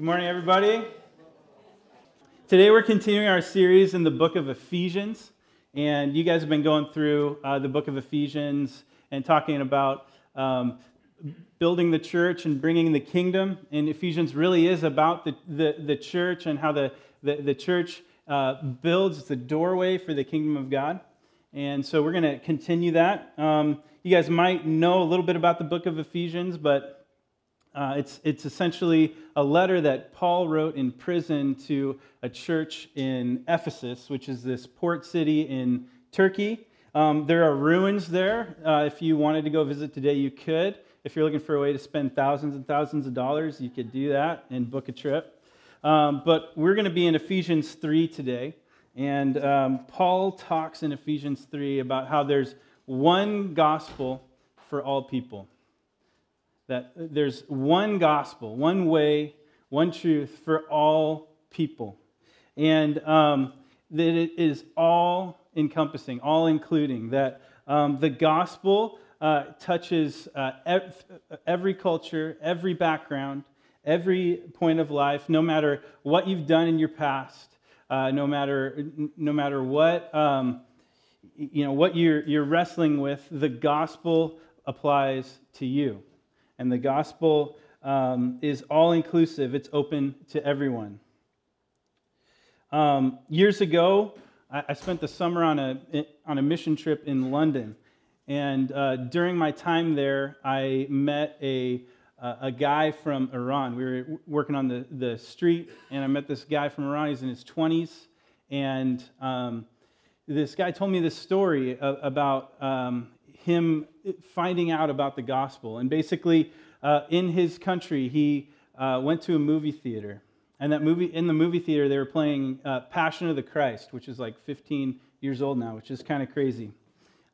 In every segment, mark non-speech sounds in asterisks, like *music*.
Good morning, everybody. Today we're continuing our series in the book of Ephesians. And you guys have been going through uh, the book of Ephesians and talking about um, building the church and bringing the kingdom. And Ephesians really is about the, the, the church and how the, the, the church uh, builds the doorway for the kingdom of God. And so we're going to continue that. Um, you guys might know a little bit about the book of Ephesians, but uh, it's, it's essentially a letter that Paul wrote in prison to a church in Ephesus, which is this port city in Turkey. Um, there are ruins there. Uh, if you wanted to go visit today, you could. If you're looking for a way to spend thousands and thousands of dollars, you could do that and book a trip. Um, but we're going to be in Ephesians 3 today. And um, Paul talks in Ephesians 3 about how there's one gospel for all people that there's one gospel, one way, one truth for all people. And um, that it is all encompassing, all including, that um, the gospel uh, touches uh, every culture, every background, every point of life, no matter what you've done in your past, uh, no, matter, no matter what, um, you know, what you're, you're wrestling with, the gospel applies to you. And the gospel um, is all inclusive, it's open to everyone. Um, years ago, I, I, spent the summer on a, on a mission trip in London. And uh, during my time there, I met a, uh, a guy from Iran. We were working on the, the street, and I met this guy from Iran. He's in his 20s. And um, this guy told me this story about um, him finding out about the gospel. And basically, uh, in his country, he uh, went to a movie theater. And that movie, in the movie theater, they were playing uh, Passion of the Christ, which is like 15 years old now, which is kind of crazy.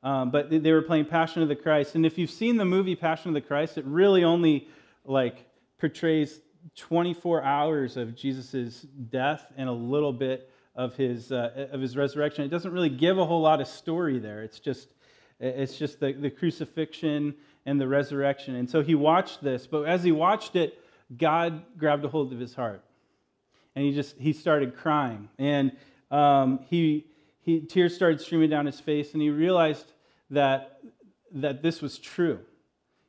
Um, but they were playing Passion of the Christ. And if you've seen the movie Passion of the Christ, it really only like portrays 24 hours of Jesus' death and a little bit of his, uh, of his resurrection. It doesn't really give a whole lot of story there. It's just it's just the, the crucifixion and the resurrection. And so he watched this, but as he watched it, God grabbed a hold of his heart. And he just he started crying. And um, he, he tears started streaming down his face, and he realized that that this was true.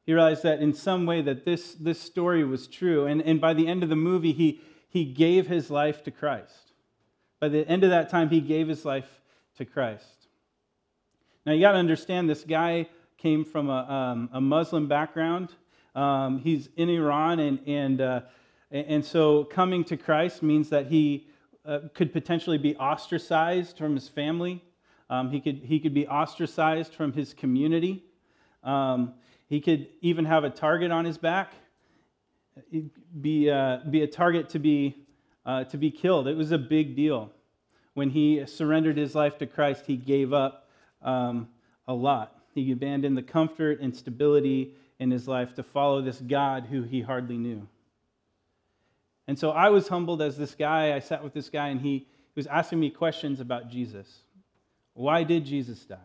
He realized that in some way that this, this story was true. And, and by the end of the movie, he, he gave his life to Christ. By the end of that time, he gave his life to Christ. Now, you got to understand this guy came from a, um, a Muslim background. Um, he's in Iran, and, and, uh, and so coming to Christ means that he uh, could potentially be ostracized from his family. Um, he, could, he could be ostracized from his community. Um, he could even have a target on his back, be, uh, be a target to be, uh, to be killed. It was a big deal. When he surrendered his life to Christ, he gave up um, a lot. He abandoned the comfort and stability in his life to follow this God who he hardly knew. And so I was humbled as this guy. I sat with this guy, and he was asking me questions about Jesus. Why did Jesus die?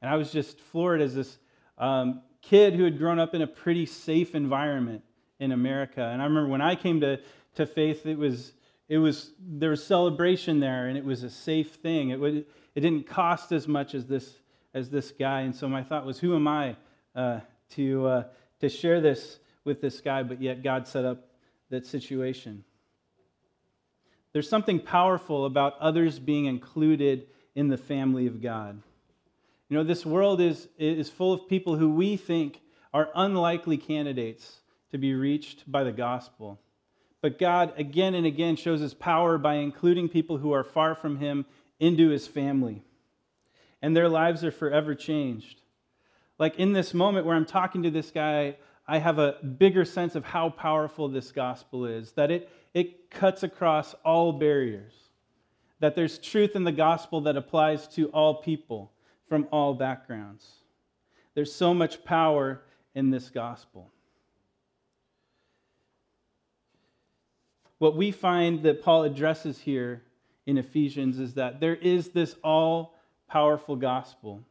And I was just floored as this um, kid who had grown up in a pretty safe environment in America. And I remember when I came to, to faith, it was, it was there was celebration there, and it was a safe thing. It would it didn't cost as much as this as this guy. And so my thought was, who am I uh, to uh, to share this with this guy? But yet God set up that situation. There's something powerful about others being included in the family of God. You know, this world is, is full of people who we think are unlikely candidates to be reached by the gospel. But God, again and again, shows his power by including people who are far from him into his family. And their lives are forever changed. Like in this moment where I'm talking to this guy, I have a bigger sense of how powerful this gospel is, that it, it cuts across all barriers, that there's truth in the gospel that applies to all people from all backgrounds. There's so much power in this gospel. What we find that Paul addresses here in Ephesians is that there is this all powerful gospel.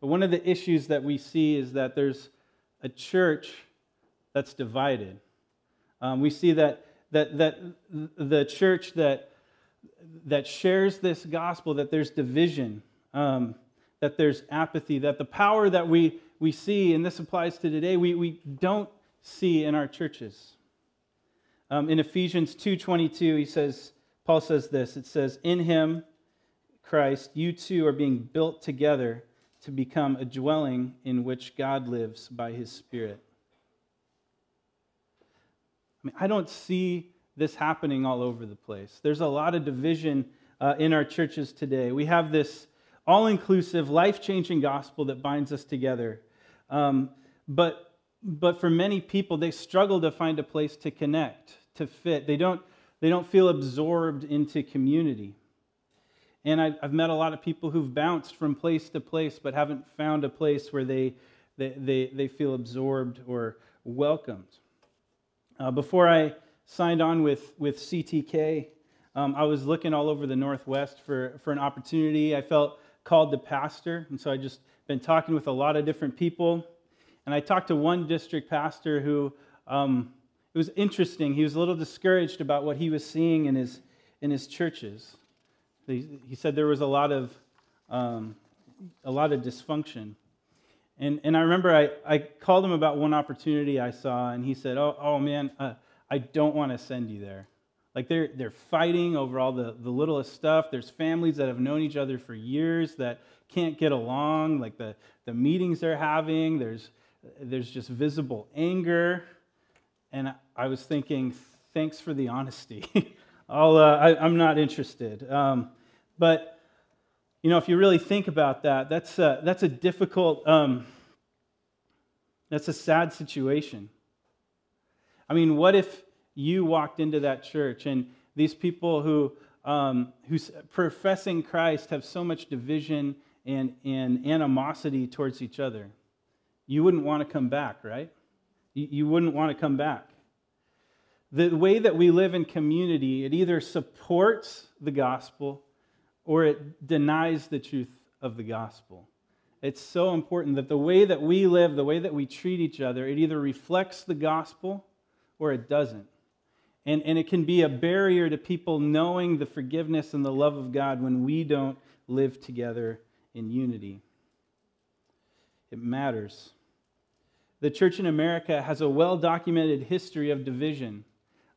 But one of the issues that we see is that there's a church that's divided. Um, we see that, that, that the church that, that shares this gospel, that there's division, um, that there's apathy, that the power that we, we see, and this applies to today, we, we don't see in our churches. Um, in Ephesians 2.22, he says, Paul says this, it says, in him, Christ, you two are being built together to become a dwelling in which God lives by his Spirit. I mean, I don't see this happening all over the place. There's a lot of division uh, in our churches today. We have this all inclusive, life changing gospel that binds us together. Um, but, but for many people, they struggle to find a place to connect, to fit. They don't, they don't feel absorbed into community. And I, have met a lot of people who've bounced from place to place but haven't found a place where they, they, they, they feel absorbed or welcomed. Uh, before I signed on with, with CTK, um, I was looking all over the Northwest for, for an opportunity. I felt called to pastor, and so I just been talking with a lot of different people. And I talked to one district pastor who um, it was interesting. He was a little discouraged about what he was seeing in his, in his churches. He, he said there was a lot of, um, a lot of dysfunction. And, and I remember I, I called him about one opportunity I saw, and he said, Oh, oh man, uh, I don't want to send you there. Like they're, they're fighting over all the, the littlest stuff. There's families that have known each other for years that can't get along. Like the, the meetings they're having, there's, there's just visible anger. And I was thinking, thanks for the honesty. *laughs* I'll, uh, I, am not interested. Um, but, you know, if you really think about that, that's a, that's a difficult, um, that's a sad situation. I mean, what if you walked into that church and these people who, um, who's professing Christ have so much division and, and animosity towards each other? You wouldn't want to come back, right? You, wouldn't want to come back. The way that we live in community, it either supports the gospel or it denies the truth of the gospel. It's so important that the way that we live, the way that we treat each other, it either reflects the gospel or it doesn't. And, and it can be a barrier to people knowing the forgiveness and the love of God when we don't live together in unity. It matters. The church in America has a well documented history of division.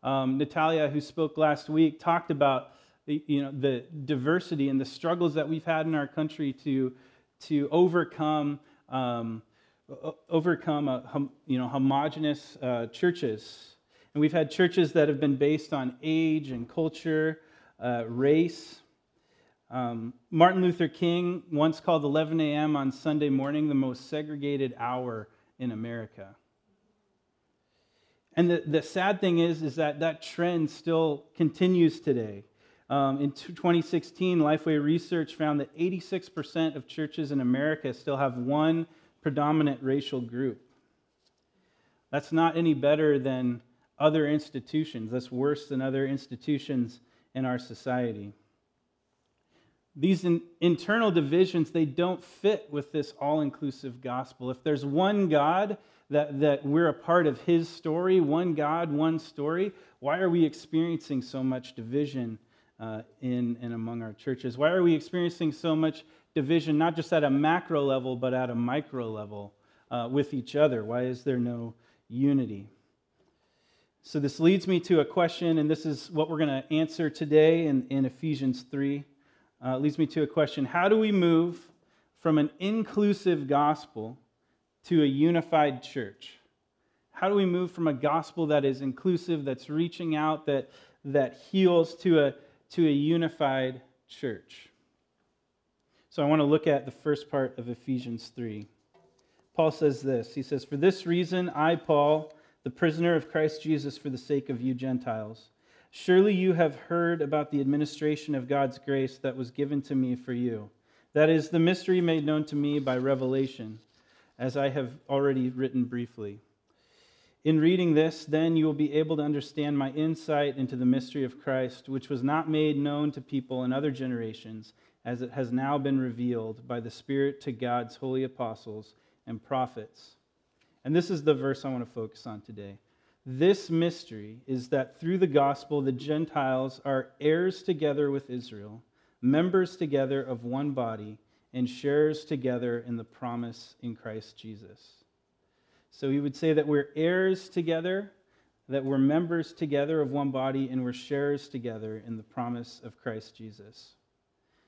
Um, Natalia, who spoke last week, talked about you know, the diversity and the struggles that we've had in our country to, to overcome, um, overcome a, you know, homogenous uh, churches. And we've had churches that have been based on age and culture, uh, race. Um, Martin Luther King once called 11 a.m. on Sunday morning the most segregated hour in America. And the, the sad thing is, is that that trend still continues today. Um, in 2016, Lifeway Research found that 86% of churches in America still have one predominant racial group. That's not any better than other institutions. That's worse than other institutions in our society. These in, internal divisions, they don't fit with this all inclusive gospel. If there's one God that, that we're a part of his story, one God, one story, why are we experiencing so much division uh, in and among our churches? Why are we experiencing so much division, not just at a macro level, but at a micro level uh, with each other? Why is there no unity? So, this leads me to a question, and this is what we're going to answer today in, in Ephesians 3. Uh, leads me to a question How do we move from an inclusive gospel to a unified church? How do we move from a gospel that is inclusive, that's reaching out, that, that heals, to a, to a unified church? So I want to look at the first part of Ephesians 3. Paul says this He says, For this reason, I, Paul, the prisoner of Christ Jesus, for the sake of you Gentiles, surely you have heard about the administration of God's grace that was given to me for you. That is the mystery made known to me by revelation as I have already written briefly. In reading this, then you will be able to understand my insight into the mystery of Christ, which was not made known to people in other generations, as it has now been revealed by the Spirit to God's holy apostles and prophets. And this is the verse I want to focus on today. This mystery is that through the gospel, the Gentiles are heirs together with Israel, members together of one body, and sharers together in the promise in Christ Jesus. So he would say that we're heirs together, that we're members together of one body, and we're sharers together in the promise of Christ Jesus.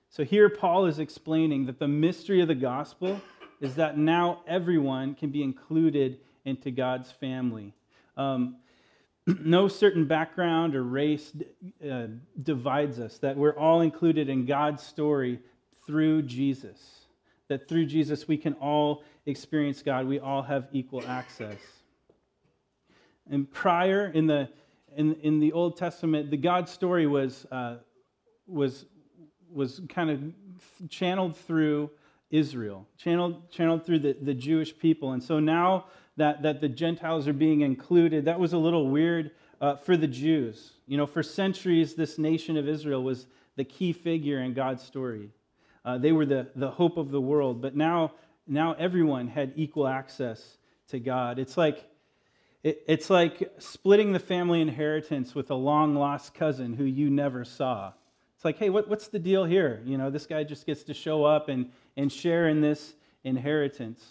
So here Paul is explaining that the mystery of the gospel is that now everyone can be included into God's family um, *clears throat* no certain background or race uh, divides us, that we're all included in God's story through Jesus. That through Jesus we can all experience God, we all have equal access. And prior in the, in, in the Old Testament, the God story was, uh, was, was kind of channeled through Israel, channeled, channeled through the, the Jewish people. And so now that, that the Gentiles are being included, that was a little weird uh, for the Jews. You know, for centuries, this nation of Israel was the key figure in God's story. Uh, they were the, the hope of the world, but now, now everyone had equal access to God. It's like, it, it's like splitting the family inheritance with a long lost cousin who you never saw. It's like, hey, what, what's the deal here? You know, this guy just gets to show up and, and share in this inheritance.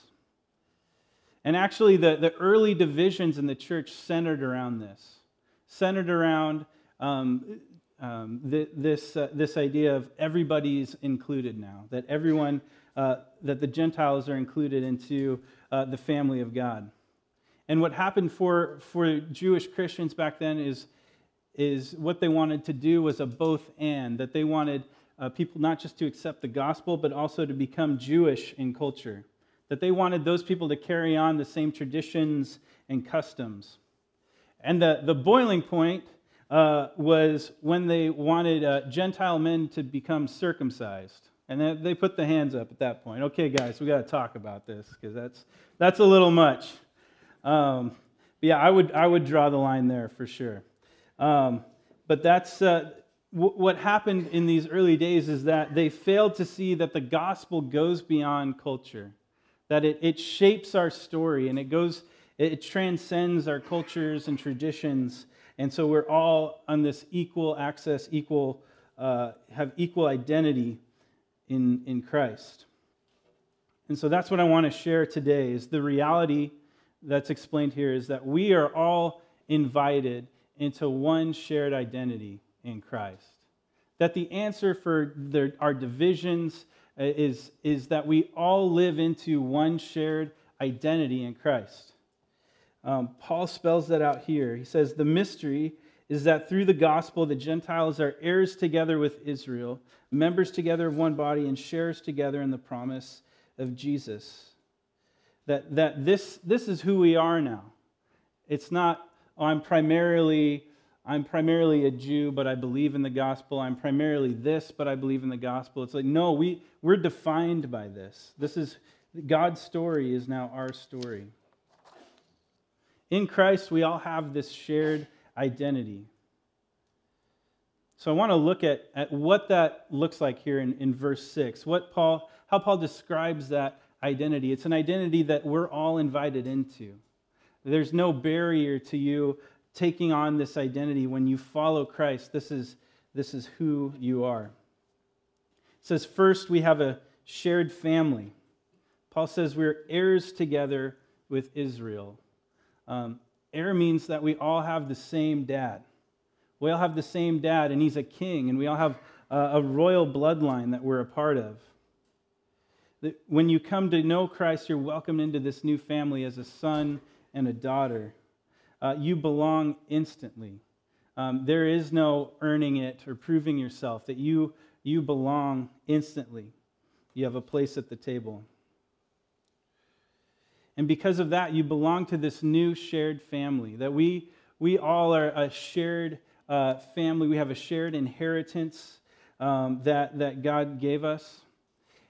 And actually, the, the early divisions in the church centered around this, centered around um, um, th- this, uh, this idea of everybody's included now, that everyone, uh, that the Gentiles are included into uh, the family of God. And what happened for, for Jewish Christians back then is, is what they wanted to do was a both and, that they wanted uh, people not just to accept the gospel, but also to become Jewish in culture that they wanted those people to carry on the same traditions and customs. And the, the boiling point uh, was when they wanted uh, Gentile men to become circumcised. And they put the hands up at that point. Okay, guys, we got to talk about this because that's, that's a little much. Um, yeah, I would, I would draw the line there for sure. Um, but that's uh, w- what happened in these early days is that they failed to see that the gospel goes beyond culture that it, it shapes our story and it goes, it transcends our cultures and traditions. And so we're all on this equal access, equal, uh, have equal identity in, in Christ. And so that's what I want to share today is the reality that's explained here is that we are all invited into one shared identity in Christ. That the answer for our divisions is, is that we all live into one shared identity in Christ. Um, Paul spells that out here. He says, The mystery is that through the gospel, the Gentiles are heirs together with Israel, members together of one body, and shares together in the promise of Jesus. That, that this, this is who we are now. It's not, oh, I'm primarily I'm primarily a Jew, but I believe in the gospel. I'm primarily this, but I believe in the gospel. It's like, no, we, we're defined by this. This is God's story is now our story. In Christ, we all have this shared identity. So I want to look at, at what that looks like here in, in verse 6, what Paul, how Paul describes that identity. It's an identity that we're all invited into. There's no barrier to you taking on this identity when you follow Christ. This is, this is who you are. It says, first, we have a shared family. Paul says we're heirs together with Israel. Um, heir means that we all have the same dad. We all have the same dad, and he's a king, and we all have a, a royal bloodline that we're a part of. That When you come to know Christ, you're welcomed into this new family as a son and a daughter uh, you belong instantly. Um, there is no earning it or proving yourself, that you, you belong instantly. You have a place at the table. And because of that, you belong to this new shared family, that we, we all are a shared uh, family. We have a shared inheritance um, that, that God gave us.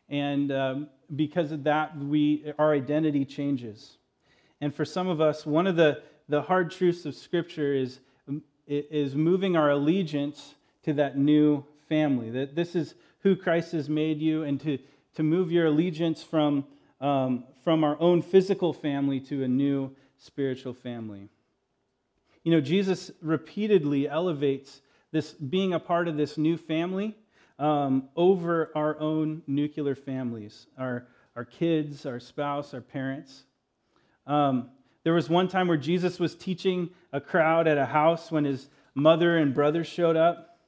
And um, because of that, we, our identity changes. And for some of us, one of the the hard truths of Scripture is, is moving our allegiance to that new family. That this is who Christ has made you, and to, to move your allegiance from, um, from our own physical family to a new spiritual family. you know, Jesus repeatedly elevates this being a part of this new family um, over our own nuclear families, our, our kids, our spouse, our parents. Um, there was one time where Jesus was teaching a crowd at a house when his mother and brothers showed up.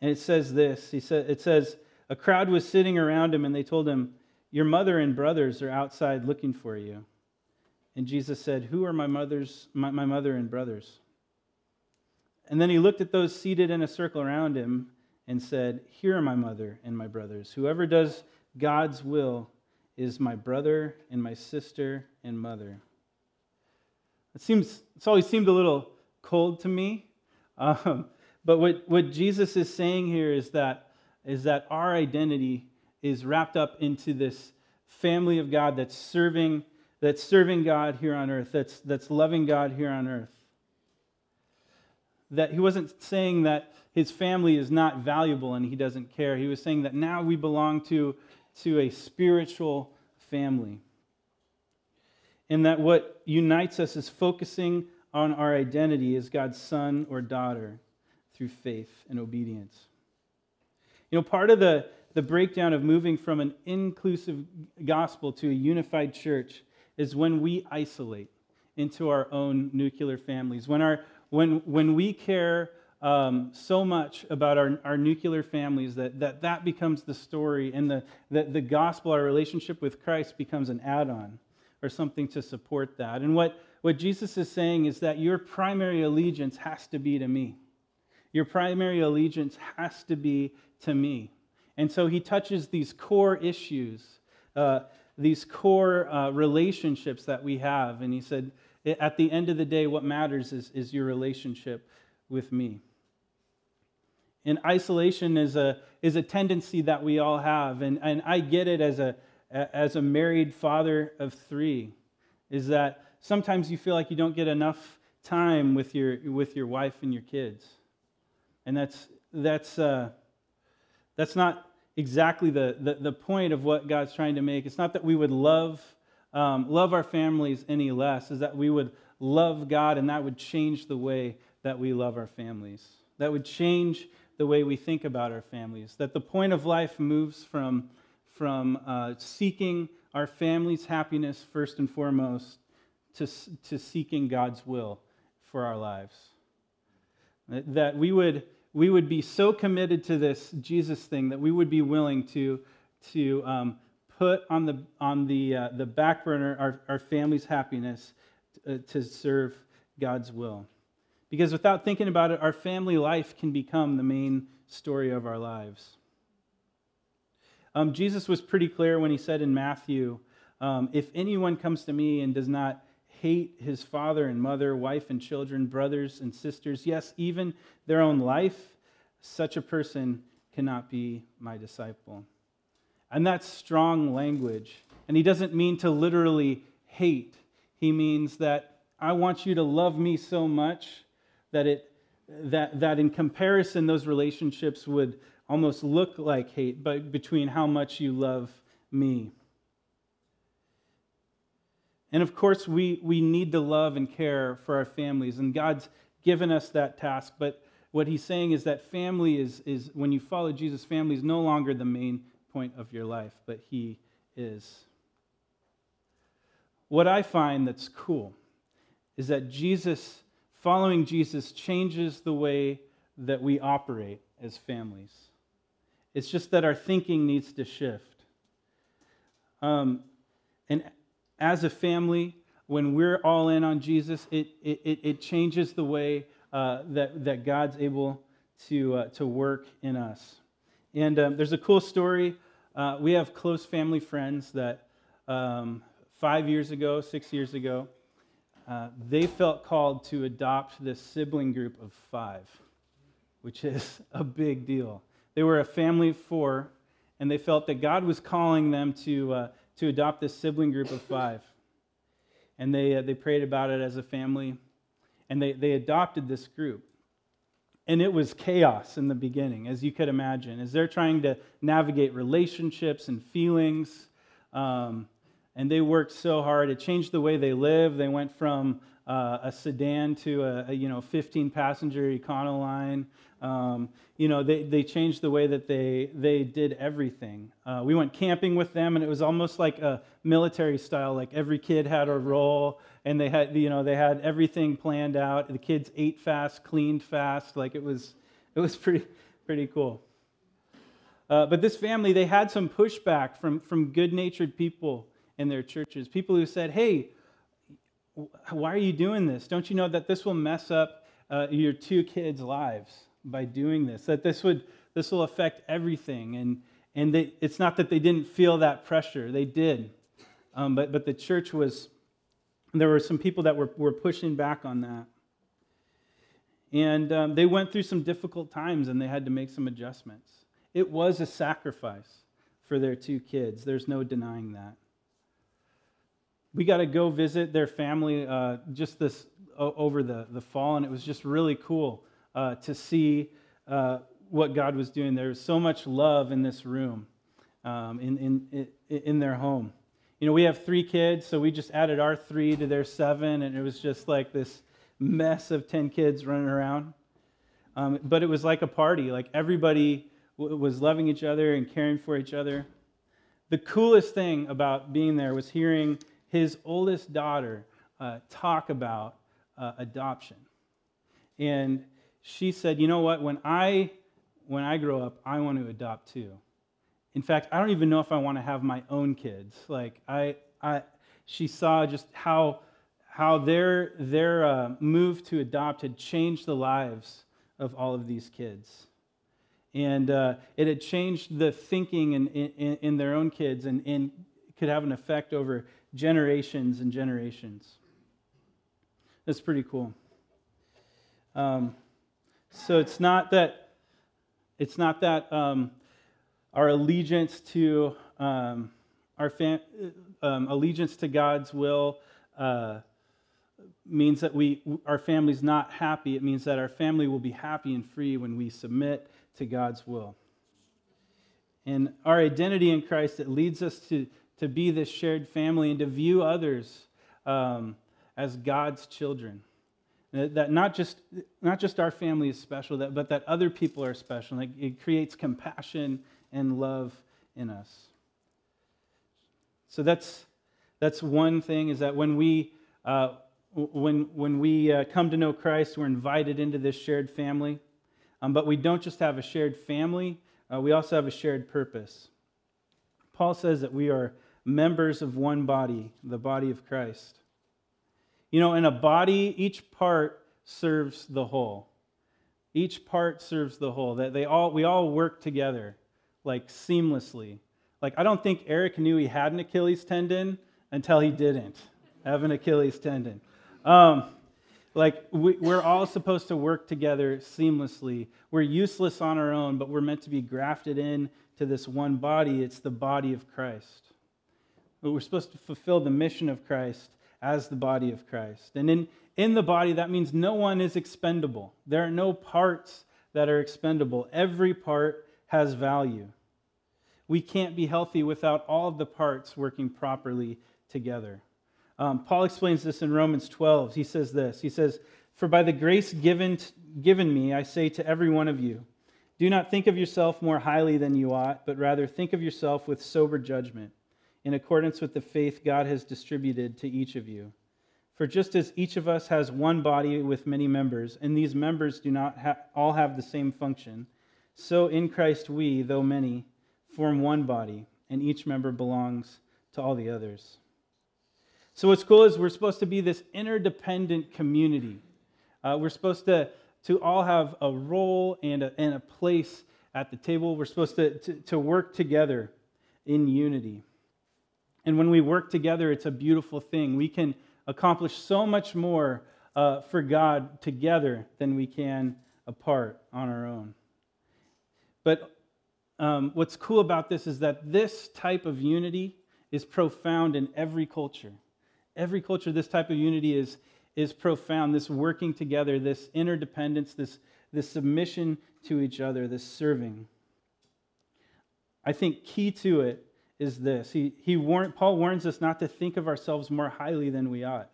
And it says this he said, It says, A crowd was sitting around him, and they told him, Your mother and brothers are outside looking for you. And Jesus said, Who are my, mother's, my, my mother and brothers? And then he looked at those seated in a circle around him and said, Here are my mother and my brothers. Whoever does God's will is my brother and my sister and mother. It seems, it's always seemed a little cold to me. Um, but what, what Jesus is saying here is that, is that our identity is wrapped up into this family of God that's serving, that's serving God here on earth, that's, that's loving God here on earth. That he wasn't saying that his family is not valuable and he doesn't care. He was saying that now we belong to, to a spiritual family. And that what unites us is focusing on our identity as God's son or daughter through faith and obedience. You know, part of the, the breakdown of moving from an inclusive gospel to a unified church is when we isolate into our own nuclear families. When, our, when, when we care um, so much about our, our nuclear families that, that that becomes the story and the, the, the gospel, our relationship with Christ becomes an add on or something to support that. And what, what Jesus is saying is that your primary allegiance has to be to me. Your primary allegiance has to be to me. And so he touches these core issues, uh, these core uh, relationships that we have. And he said, at the end of the day, what matters is, is your relationship with me. And isolation is a, is a tendency that we all have. And, and I get it as a, as a married father of three, is that sometimes you feel like you don't get enough time with your, with your wife and your kids. And that's, that's, uh, that's not exactly the, the, the, point of what God's trying to make. It's not that we would love, um, love our families any less, is that we would love God and that would change the way that we love our families. That would change the way we think about our families. That the point of life moves from, from uh, seeking our family's happiness first and foremost to, to seeking God's will for our lives. That we would, we would be so committed to this Jesus thing that we would be willing to, to um, put on the, on the, uh, the back burner our, our family's happiness uh, to serve God's will. Because without thinking about it, our family life can become the main story of our lives. Um, Jesus was pretty clear when he said in Matthew, um, If anyone comes to me and does not hate his father and mother, wife and children, brothers and sisters, yes, even their own life, such a person cannot be my disciple. And that's strong language. And he doesn't mean to literally hate, he means that I want you to love me so much that, it, that, that in comparison, those relationships would almost look like hate, but between how much you love me. And of course, we, we need to love and care for our families, and God's given us that task. But what he's saying is that family is, is when you follow Jesus, family is no longer the main point of your life, but he is. What I find that's cool is that Jesus, following Jesus, changes the way that we operate as families. It's just that our thinking needs to shift. Um, and as a family, when we're all in on Jesus, it, it, it changes the way uh, that, that God's able to, uh, to work in us. And um, there's a cool story. Uh, we have close family friends that um, five years ago, six years ago, uh, they felt called to adopt this sibling group of five, which is *laughs* a big deal. They were a family of four, and they felt that God was calling them to, uh, to adopt this sibling group of five. And they, uh, they prayed about it as a family, and they, they adopted this group. And it was chaos in the beginning, as you could imagine, as they're trying to navigate relationships and feelings. Um, and they worked so hard. It changed the way they live. They went from uh, a sedan to a, a, you know 15 passenger Econoline. Um, you know they, they changed the way that they they did everything. Uh, we went camping with them, and it was almost like a military style. Like every kid had a role, and they had you know they had everything planned out. The kids ate fast, cleaned fast. Like it was it was *laughs* pretty pretty cool. Uh, but this family, they had some pushback from, from good natured people in their churches. People who said, hey, why are you doing this? Don't you know that this will mess up uh, your two kids' lives by doing this? That this would this will affect everything. And and they, it's not that they didn't feel that pressure; they did. Um, but but the church was. There were some people that were, were pushing back on that. And um, they went through some difficult times and they had to make some adjustments. It was a sacrifice for their two kids. There's no denying that we got to go visit their family uh, just this over the, the fall, and it was just really cool uh, to see uh, what God was doing. There was so much love in this room, um, in, in, in their home. You know, we have three kids, so we just added our three to their seven, and it was just like this mess of 10 kids running around. Um, but it was like a party. Like everybody w- was loving each other and caring for each other. The coolest thing about being there was hearing his oldest daughter uh, talk about uh, adoption. And she said, You know what? When I, when I grow up, I want to adopt too. In fact, I don't even know if I want to have my own kids. Like, I, I, she saw just how, how their, their uh, move to adopt had changed the lives of all of these kids. And uh, it had changed the thinking in, in, in their own kids and, and could have an effect over generations and generations. That's pretty cool. Um, so it's not that it's not that um, our allegiance to um, our fam- um, allegiance to God's will uh, means that we our family's not happy. It means that our family will be happy and free when we submit to God's will. And our identity in Christ it leads us to to be this shared family and to view others um, as God's children. That not just, not just our family is special, that, but that other people are special. Like it creates compassion and love in us. So that's, that's one thing is that when we, uh, when, when we uh, come to know Christ, we're invited into this shared family. Um, but we don't just have a shared family, uh, we also have a shared purpose. Paul says that we are members of one body, the body of Christ. You know, in a body, each part serves the whole. Each part serves the whole. That they all we all work together like seamlessly. Like I don't think Eric knew he had an Achilles tendon until he didn't have an Achilles tendon. Um, like we, we're all supposed to work together seamlessly. We're useless on our own, but we're meant to be grafted in to this one body. It's the body of Christ. But we're supposed to fulfill the mission of Christ as the body of Christ. And in, in the body, that means no one is expendable. There are no parts that are expendable. Every part has value. We can't be healthy without all of the parts working properly together. Um, Paul explains this in Romans 12. He says this He says, For by the grace given, given me, I say to every one of you, do not think of yourself more highly than you ought, but rather think of yourself with sober judgment in accordance with the faith God has distributed to each of you. For just as each of us has one body with many members, and these members do not ha- all have the same function, so in Christ we, though many, form one body, and each member belongs to all the others. So, what's cool is we're supposed to be this interdependent community. Uh, we're supposed to, to all have a role and a, and a place at the table. We're supposed to, to, to work together in unity. And when we work together, it's a beautiful thing. We can accomplish so much more uh, for God together than we can apart on our own. But um, what's cool about this is that this type of unity is profound in every culture. Every culture, this type of unity is, is profound. This working together, this interdependence, this, this submission to each other, this serving. I think key to it is this. He, he warn, Paul warns us not to think of ourselves more highly than we ought.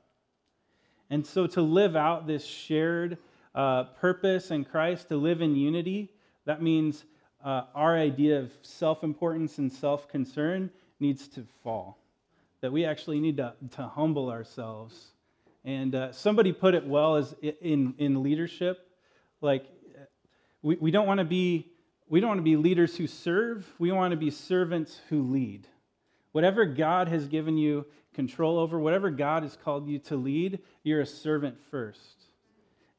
And so to live out this shared uh, purpose in Christ, to live in unity, that means uh, our idea of self importance and self concern needs to fall. That we actually need to, to humble ourselves. And uh, somebody put it well as in, in leadership, like we, we don't want to be we don't want to be leaders who serve, we want to be servants who lead. Whatever God has given you control over, whatever God has called you to lead, you're a servant first.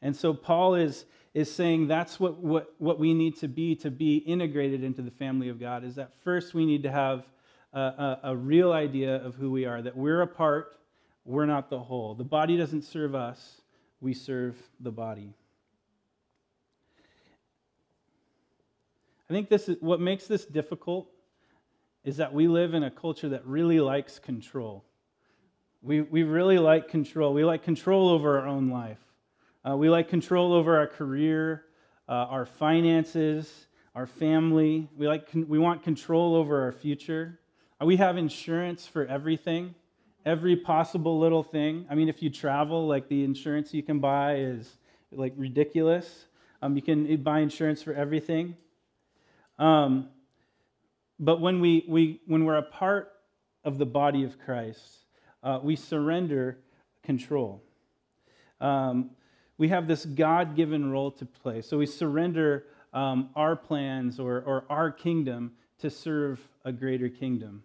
And so Paul is, is saying that's what, what, what we need to be to be integrated into the family of God, is that first we need to have a, a, a real idea of who we are, that we're a part, we're not the whole. The body doesn't serve us, we serve the body. I think this is what makes this difficult is that we live in a culture that really likes control. We, we really like control. We like control over our own life. Uh, we like control over our career, uh, our finances, our family. We, like, we want control over our future. Uh, we have insurance for everything, every possible little thing. I mean, if you travel, like the insurance you can buy is like ridiculous. Um, you can buy insurance for everything. Um, but when, we, we, when we're a part of the body of Christ, uh, we surrender control. Um, we have this God given role to play. So we surrender um, our plans or, or our kingdom to serve a greater kingdom.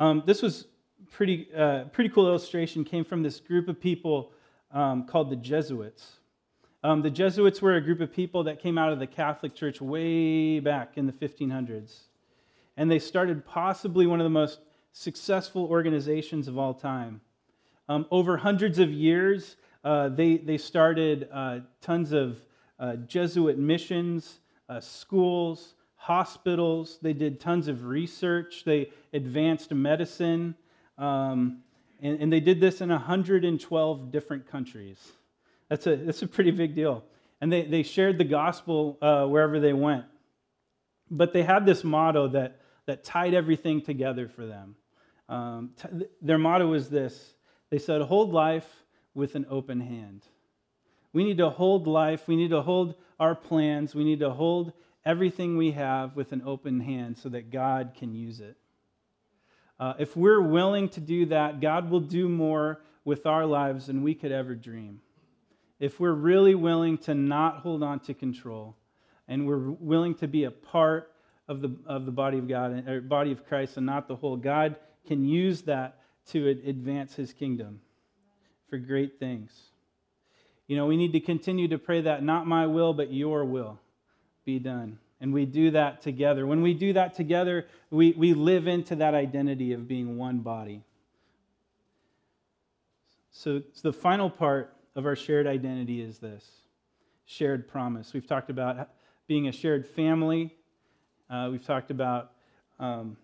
Um, this was pretty, uh, pretty cool illustration, came from this group of people um, called the Jesuits. Um, the Jesuits were a group of people that came out of the Catholic Church way back in the 1500s. And they started possibly one of the most successful organizations of all time. Um, over hundreds of years, uh, they, they started uh, tons of uh, Jesuit missions, uh, schools, hospitals. They did tons of research. They advanced medicine. Um, and, and they did this in 112 different countries. That's a, that's a pretty big deal. And they, they shared the gospel uh, wherever they went. But they had this motto that, that tied everything together for them. Um, t- their motto was this they said, Hold life with an open hand. We need to hold life, we need to hold our plans, we need to hold everything we have with an open hand so that God can use it. Uh, if we're willing to do that, God will do more with our lives than we could ever dream if we're really willing to not hold on to control and we're willing to be a part of the, of the body of God, or body of Christ, and not the whole, God can use that to advance his kingdom for great things. You know, we need to continue to pray that not my will, but your will be done. And we do that together. When we do that together, we, we live into that identity of being one body. So, so the final part of our shared identity is this shared promise. We've talked about being a shared family. Uh, we've talked about um,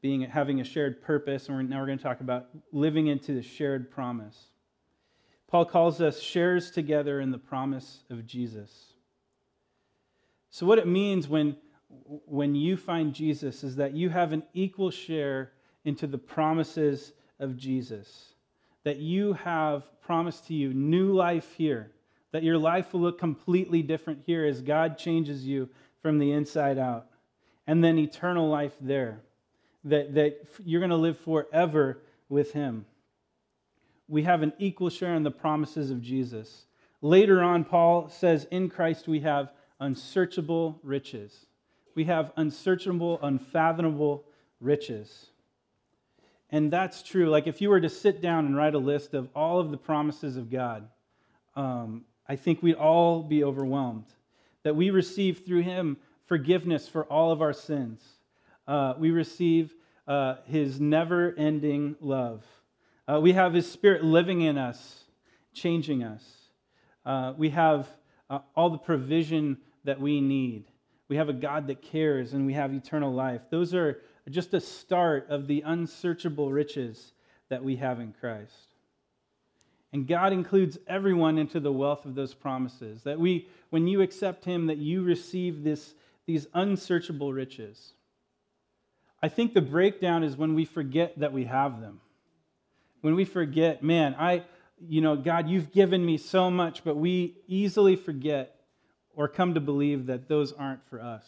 being having a shared purpose, and we're, now we're going to talk about living into the shared promise. Paul calls us shares together in the promise of Jesus. So, what it means when, when you find Jesus is that you have an equal share into the promises of Jesus that you have promised to you new life here, that your life will look completely different here as God changes you from the inside out, and then eternal life there, that, that you're going to live forever with Him. We have an equal share in the promises of Jesus. Later on, Paul says, In Christ we have unsearchable riches. We have unsearchable, unfathomable riches. And that's true. Like if you were to sit down and write a list of all of the promises of God, um, I think we'd all be overwhelmed. That we receive through Him forgiveness for all of our sins. Uh, we receive uh, His never ending love. Uh, we have His Spirit living in us, changing us. Uh, we have uh, all the provision that we need. We have a God that cares, and we have eternal life. Those are just a start of the unsearchable riches that we have in Christ. And God includes everyone into the wealth of those promises. That we, when you accept Him, that you receive this, these unsearchable riches. I think the breakdown is when we forget that we have them. When we forget, man, I, you know, God, you've given me so much, but we easily forget or come to believe that those aren't for us.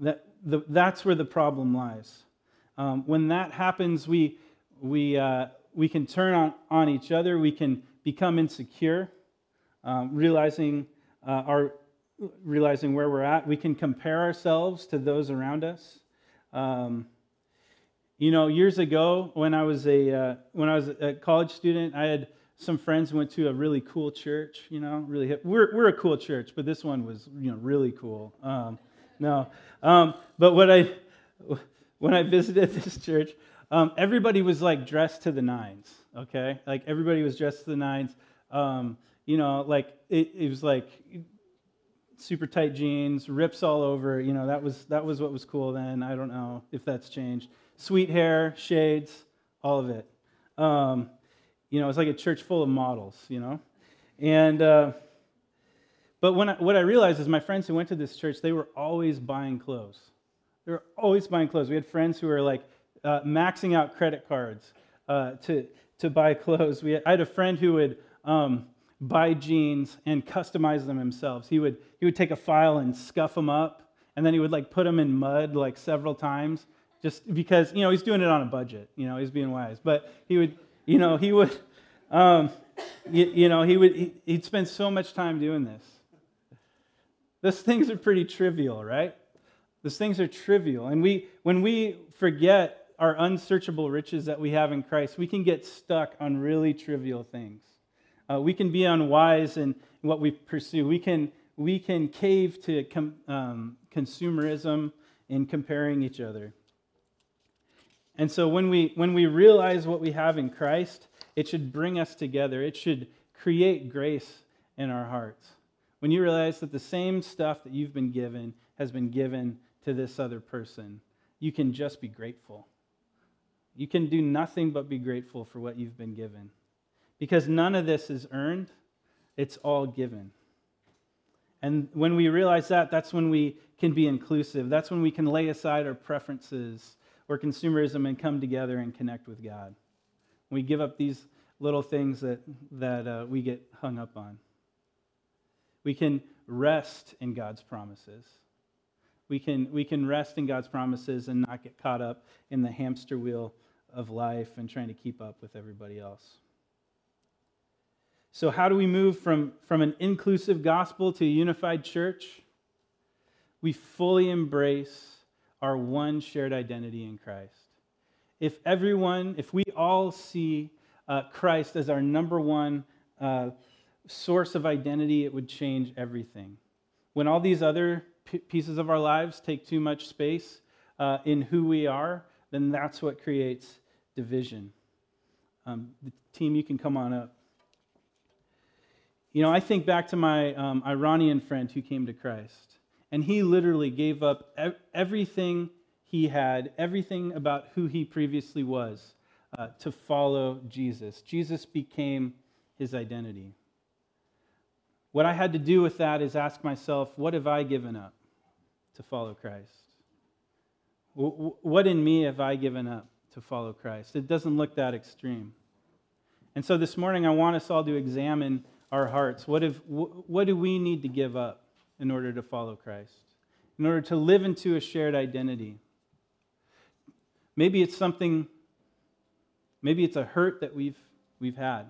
That, the, that's where the problem lies. Um, when that happens, we, we, uh, we can turn on, on each other, we can become insecure, um, realizing, uh, our, realizing where we're at. We can compare ourselves to those around us. Um, you know, years ago when I was a uh, when I was a college student, I had some friends went to a really cool church. You know, really hip. We're we're a cool church, but this one was you know really cool. Um, no, um, but what I when I visited *laughs* this church, um, everybody was like dressed to the nines. Okay, like everybody was dressed to the nines. Um, you know, like it, it was like super tight jeans, rips all over. You know, that was that was what was cool then. I don't know if that's changed. Sweet hair, shades, all of it. You know, it's like a church full of models. You know, and uh, but when I, what I realized is my friends who went to this church, they were always buying clothes. They were always buying clothes. We had friends who were like uh, maxing out credit cards uh, to to buy clothes. We had, I had a friend who would. Um, buy jeans and customize them himself. He would, he would take a file and scuff them up, and then he would like put them in mud like several times, just because, you know, he's doing it on a budget, you know, he's being wise. But he would, you know, he would, um, you, you, know, he would, he, he'd spend so much time doing this. Those things are pretty trivial, right? Those things are trivial. And we, when we forget our unsearchable riches that we have in Christ, we can get stuck on really trivial things. Uh, we can be unwise in what we pursue. We can, we can cave to com, um, consumerism in comparing each other. And so when we, when we realize what we have in Christ, it should bring us together. It should create grace in our hearts. When you realize that the same stuff that you've been given has been given to this other person, you can just be grateful. You can do nothing but be grateful for what you've been given because none of this is earned, it's all given. And when we realize that, that's when we can be inclusive. That's when we can lay aside our preferences or consumerism and come together and connect with God. We give up these little things that, that uh, we get hung up on. We can rest in God's promises. We can, we can rest in God's promises and not get caught up in the hamster wheel of life and trying to keep up with everybody else. So, how do we move from, from an inclusive gospel to a unified church? We fully embrace our one shared identity in Christ. If everyone, if we all see uh, Christ as our number one uh, source of identity, it would change everything. When all these other p- pieces of our lives take too much space uh, in who we are, then that's what creates division. Um, the team, you can come on up. You know, I think back to my um, Iranian friend who came to Christ, and he literally gave up everything he had, everything about who he previously was, uh, to follow Jesus. Jesus became his identity. What I had to do with that is ask myself, what have I given up to follow Christ? What in me have I given up to follow Christ? It doesn't look that extreme. And so this morning, I want us all to examine our hearts? What, if, what do we need to give up in order to follow Christ? In order to live into a shared identity? Maybe it's something, maybe it's a hurt that we've, we've had.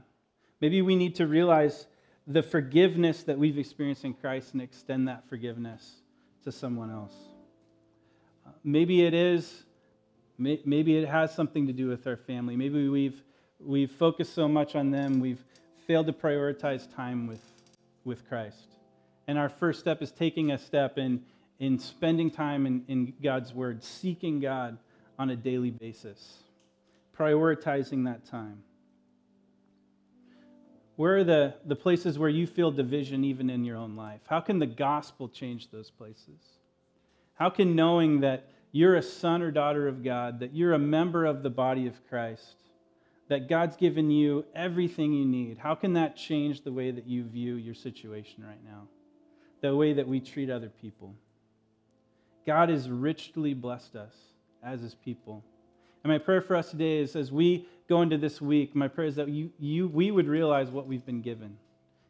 Maybe we need to realize the forgiveness that we've experienced in Christ and extend that forgiveness to someone else. maybe it is, maybe it has something to do with our family. Maybe we've, we've focused so much on them, we've failed to prioritize time with, with Christ. And our first step is taking a step in, in spending time in, in God's Word, seeking God on a daily basis, prioritizing that time. Where are the, the places where you feel division even in your own life? How can the gospel change those places? How can knowing that you're a son or daughter of God, that you're a member of the body of Christ, that God's given you everything you need, how can that change the way that you view your situation right now? The way that we treat other people? God has richly blessed us as his people. And my prayer for us today is as we go into this week, my prayer is that you, you, we would realize what we've been given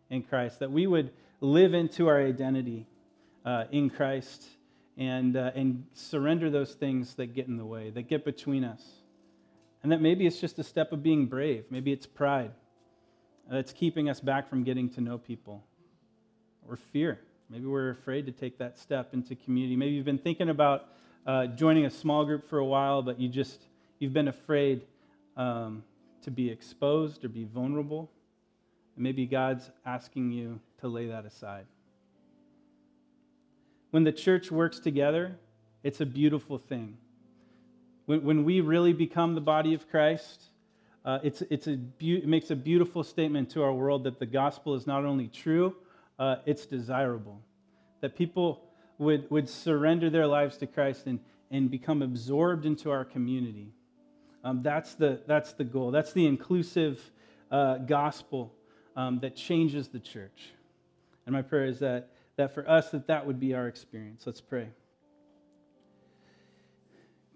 in Christ, that we would live into our identity uh, in Christ and, uh, and surrender those things that get in the way, that get between us. And that maybe it's just a step of being brave. Maybe it's pride that's keeping us back from getting to know people, or fear. Maybe we're afraid to take that step into community. Maybe you've been thinking about uh, joining a small group for a while, but you just you've been afraid um, to be exposed or be vulnerable. And maybe God's asking you to lay that aside. When the church works together, it's a beautiful thing. When, when we really become the body of Christ, uh, it's, it's a be- it makes a beautiful statement to our world that the gospel is not only true, uh, it's desirable. That people would, would surrender their lives to Christ and, and become absorbed into our community. Um, that's, the, that's the goal. That's the inclusive uh, gospel um, that changes the church. And my prayer is that, that for us, that that would be our experience. Let's pray.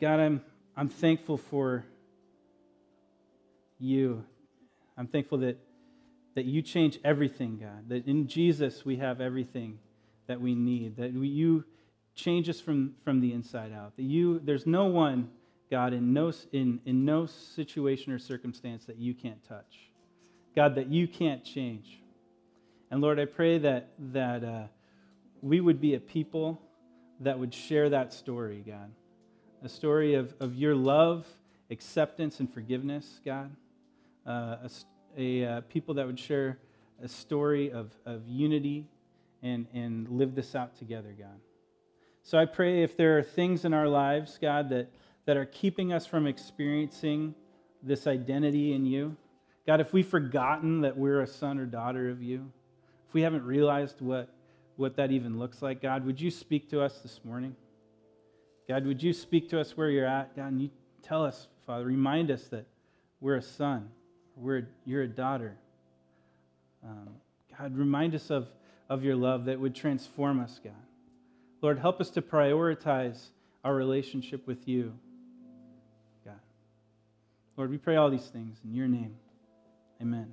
God, I'm, I'm thankful for you. I'm thankful that, that you change everything, God, that in Jesus we have everything that we need, that we, you change us from, from the inside out, that you, there's no one, God, in no, in, in no situation or circumstance that you can't touch. God, that you can't change. And Lord, I pray that, that uh, we would be a people that would share that story, God. A story of, of your love, acceptance, and forgiveness, God uh, a, a uh, people that would share a story of, of unity and, and live this out together, God. So I pray if there are things in our lives, God, that, that are keeping us from experiencing this identity in you, God, if we've forgotten that we're a son or daughter of you, if we haven't realized what, what that even looks like, God, would you speak to us this morning? God, would you speak to us where you're at? God, and you tell us, Father, remind us that we're a son we're, you're a daughter. Um, God, remind us of, of your love that would transform us, God. Lord, help us to prioritize our relationship with you, God. Lord, we pray all these things in your name. Amen.